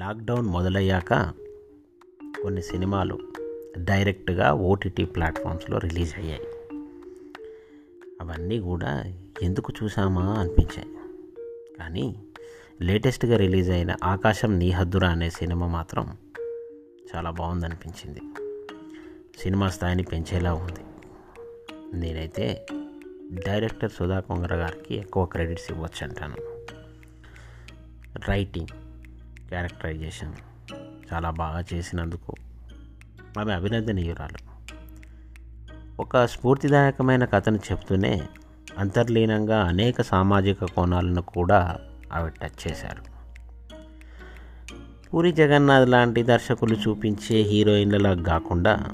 Lockdown మొదలయ్యాక కొన్ని సినిమాలు డైరెక్ట్గా ఓటీటీ ప్లాట్ఫామ్స్లో రిలీజ్ అయ్యాయి. అవన్నీ కూడా ఎందుకు చూసామా అనిపించాయి. కానీ లేటెస్ట్గా రిలీజ్ అయిన ఆకాశం నీ హద్దురా అనే సినిమా మాత్రం చాలా బాగుందనిపించింది. సినిమా స్థాయిని పెంచేలా ఉంది. నేనైతే డైరెక్టర్ సుధా కొంగర గారికి ఎక్కువ క్రెడిట్స్ ఇవ్వచ్చు అంటాను రైటింగ్ క్యారెక్టరైజేషన్ చాలా బాగా చేసినందుకు ఆమె అభినందనీయురాలు. ఒక స్ఫూర్తిదాయకమైన కథను చెప్తూనే అంతర్లీనంగా అనేక సామాజిక కోణాలను కూడా ఆవిడ టచ్ చేశారు. పూరి జగన్నాథ్ లాంటి దర్శకులు చూపించే హీరోయిన్లలా కాకుండా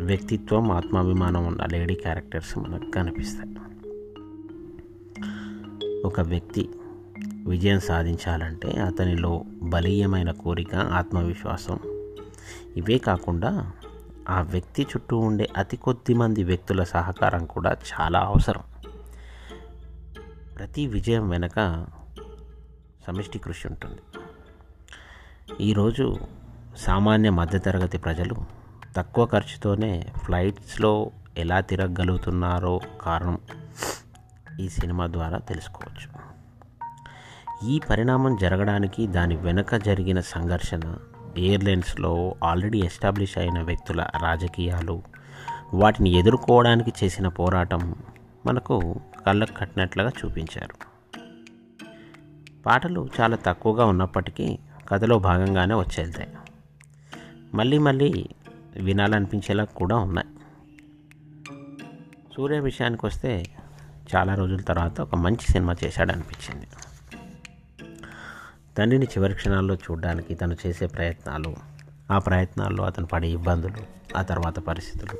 వ్యక్తిత్వం ఆత్మాభిమానం ఉన్న లేడీ క్యారెక్టర్స్ మనకు కనిపిస్తాయి. ఒక వ్యక్తి విజయం సాధించాలంటే అతనిలో బలీయమైన కోరిక ఆత్మవిశ్వాసం. ఇవే కాకుండా ఆ వ్యక్తి చుట్టూ ఉండే అతి కొద్ది మంది వ్యక్తుల సహకారం కూడా చాలా అవసరం. ప్రతి విజయం వెనక సమిష్టి కృషి ఉంటుంది. ఈరోజు సామాన్య మధ్యతరగతి ప్రజలు తక్కువ ఖర్చుతోనే ఫ్లైట్స్లో ఎలా తిరగలుగుతున్నారో కారణం ఈ సినిమా ద్వారా తెలుసుకోవచ్చు. ఈ పరిణామం జరగడానికి దాని వెనుక జరిగిన సంఘర్షణ ఎయిర్లైన్స్లో ఆల్రెడీ ఎస్టాబ్లిష్ అయిన వ్యక్తుల రాజకీయాలు వాటిని ఎదుర్కోవడానికి చేసిన పోరాటం మనకు కళ్ళకు కట్టినట్లుగా చూపించారు. పాటలు చాలా తక్కువగా ఉన్నప్పటికీ కథలో భాగంగానే వచ్చేళ్తాయి. మళ్ళీ మళ్ళీ వినాలనిపించేలా కూడా ఉన్నాయి. సూర్య విషయానికి వస్తే చాలా రోజుల తర్వాత ఒక మంచి సినిమా చేశాడనిపించింది. తండ్రిని చివరి క్షణాల్లో చూడడానికి తను చేసే ప్రయత్నాలు ఆ ప్రయత్నాల్లో అతను పడే ఇబ్బందులు ఆ తర్వాత పరిస్థితులు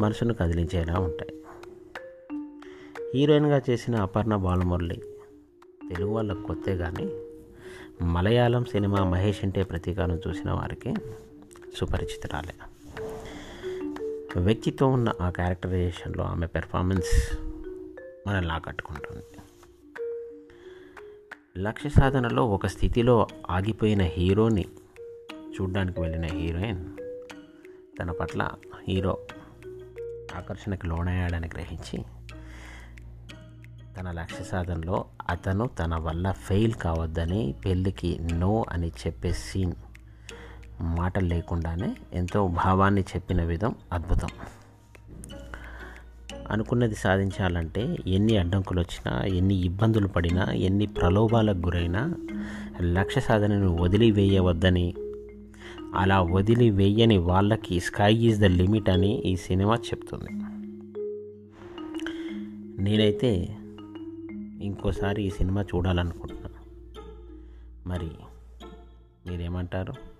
మనసును కదిలించేలా ఉంటాయి. హీరోయిన్గా చేసిన అపర్ణ బాలమురళి తెలుగు వాళ్ళకు కొత్తే కానీ మలయాళం సినిమా మహేష్ అంటే ప్రతీకారం చూసిన వారికి సుపరిచితురాలే. వ్యక్తితో ఉన్న ఆ క్యారెక్టరైజేషన్లో ఆమె పెర్ఫార్మెన్స్ మనల్ని ఆకట్టుకుంటుంది. లక్ష్య సాధనలో ఒక స్థితిలో ఆగిపోయిన హీరోని చూడ్డానికి వెళ్ళిన హీరోయిన్ తన పట్ల హీరో ఆకర్షణకు లోనయ్యాడని గ్రహించి తన లక్ష్య సాధనలో అతను తన వల్ల ఫెయిల్ కావద్దని పెళ్ళికి నో అని చెప్పే సీన్ మాటలు లేకుండానే ఎంతో భావాన్ని చెప్పిన విధం అద్భుతం. అనుకున్నది సాధించాలంటే ఎన్ని అడ్డంకులు వచ్చినా ఎన్ని ఇబ్బందులు పడినా ఎన్ని ప్రలోభాలకు గురైనా లక్ష్య సాధనను వదిలివేయవద్దని. అలా వదిలివేయని వాళ్ళకి స్కై ఈజ్ ద లిమిట్ అని ఈ సినిమా చెప్తుంది. నేనైతే ఇంకోసారి ఈ సినిమా చూడాలనుకుంటున్నాను మరి మీరేమంటారు?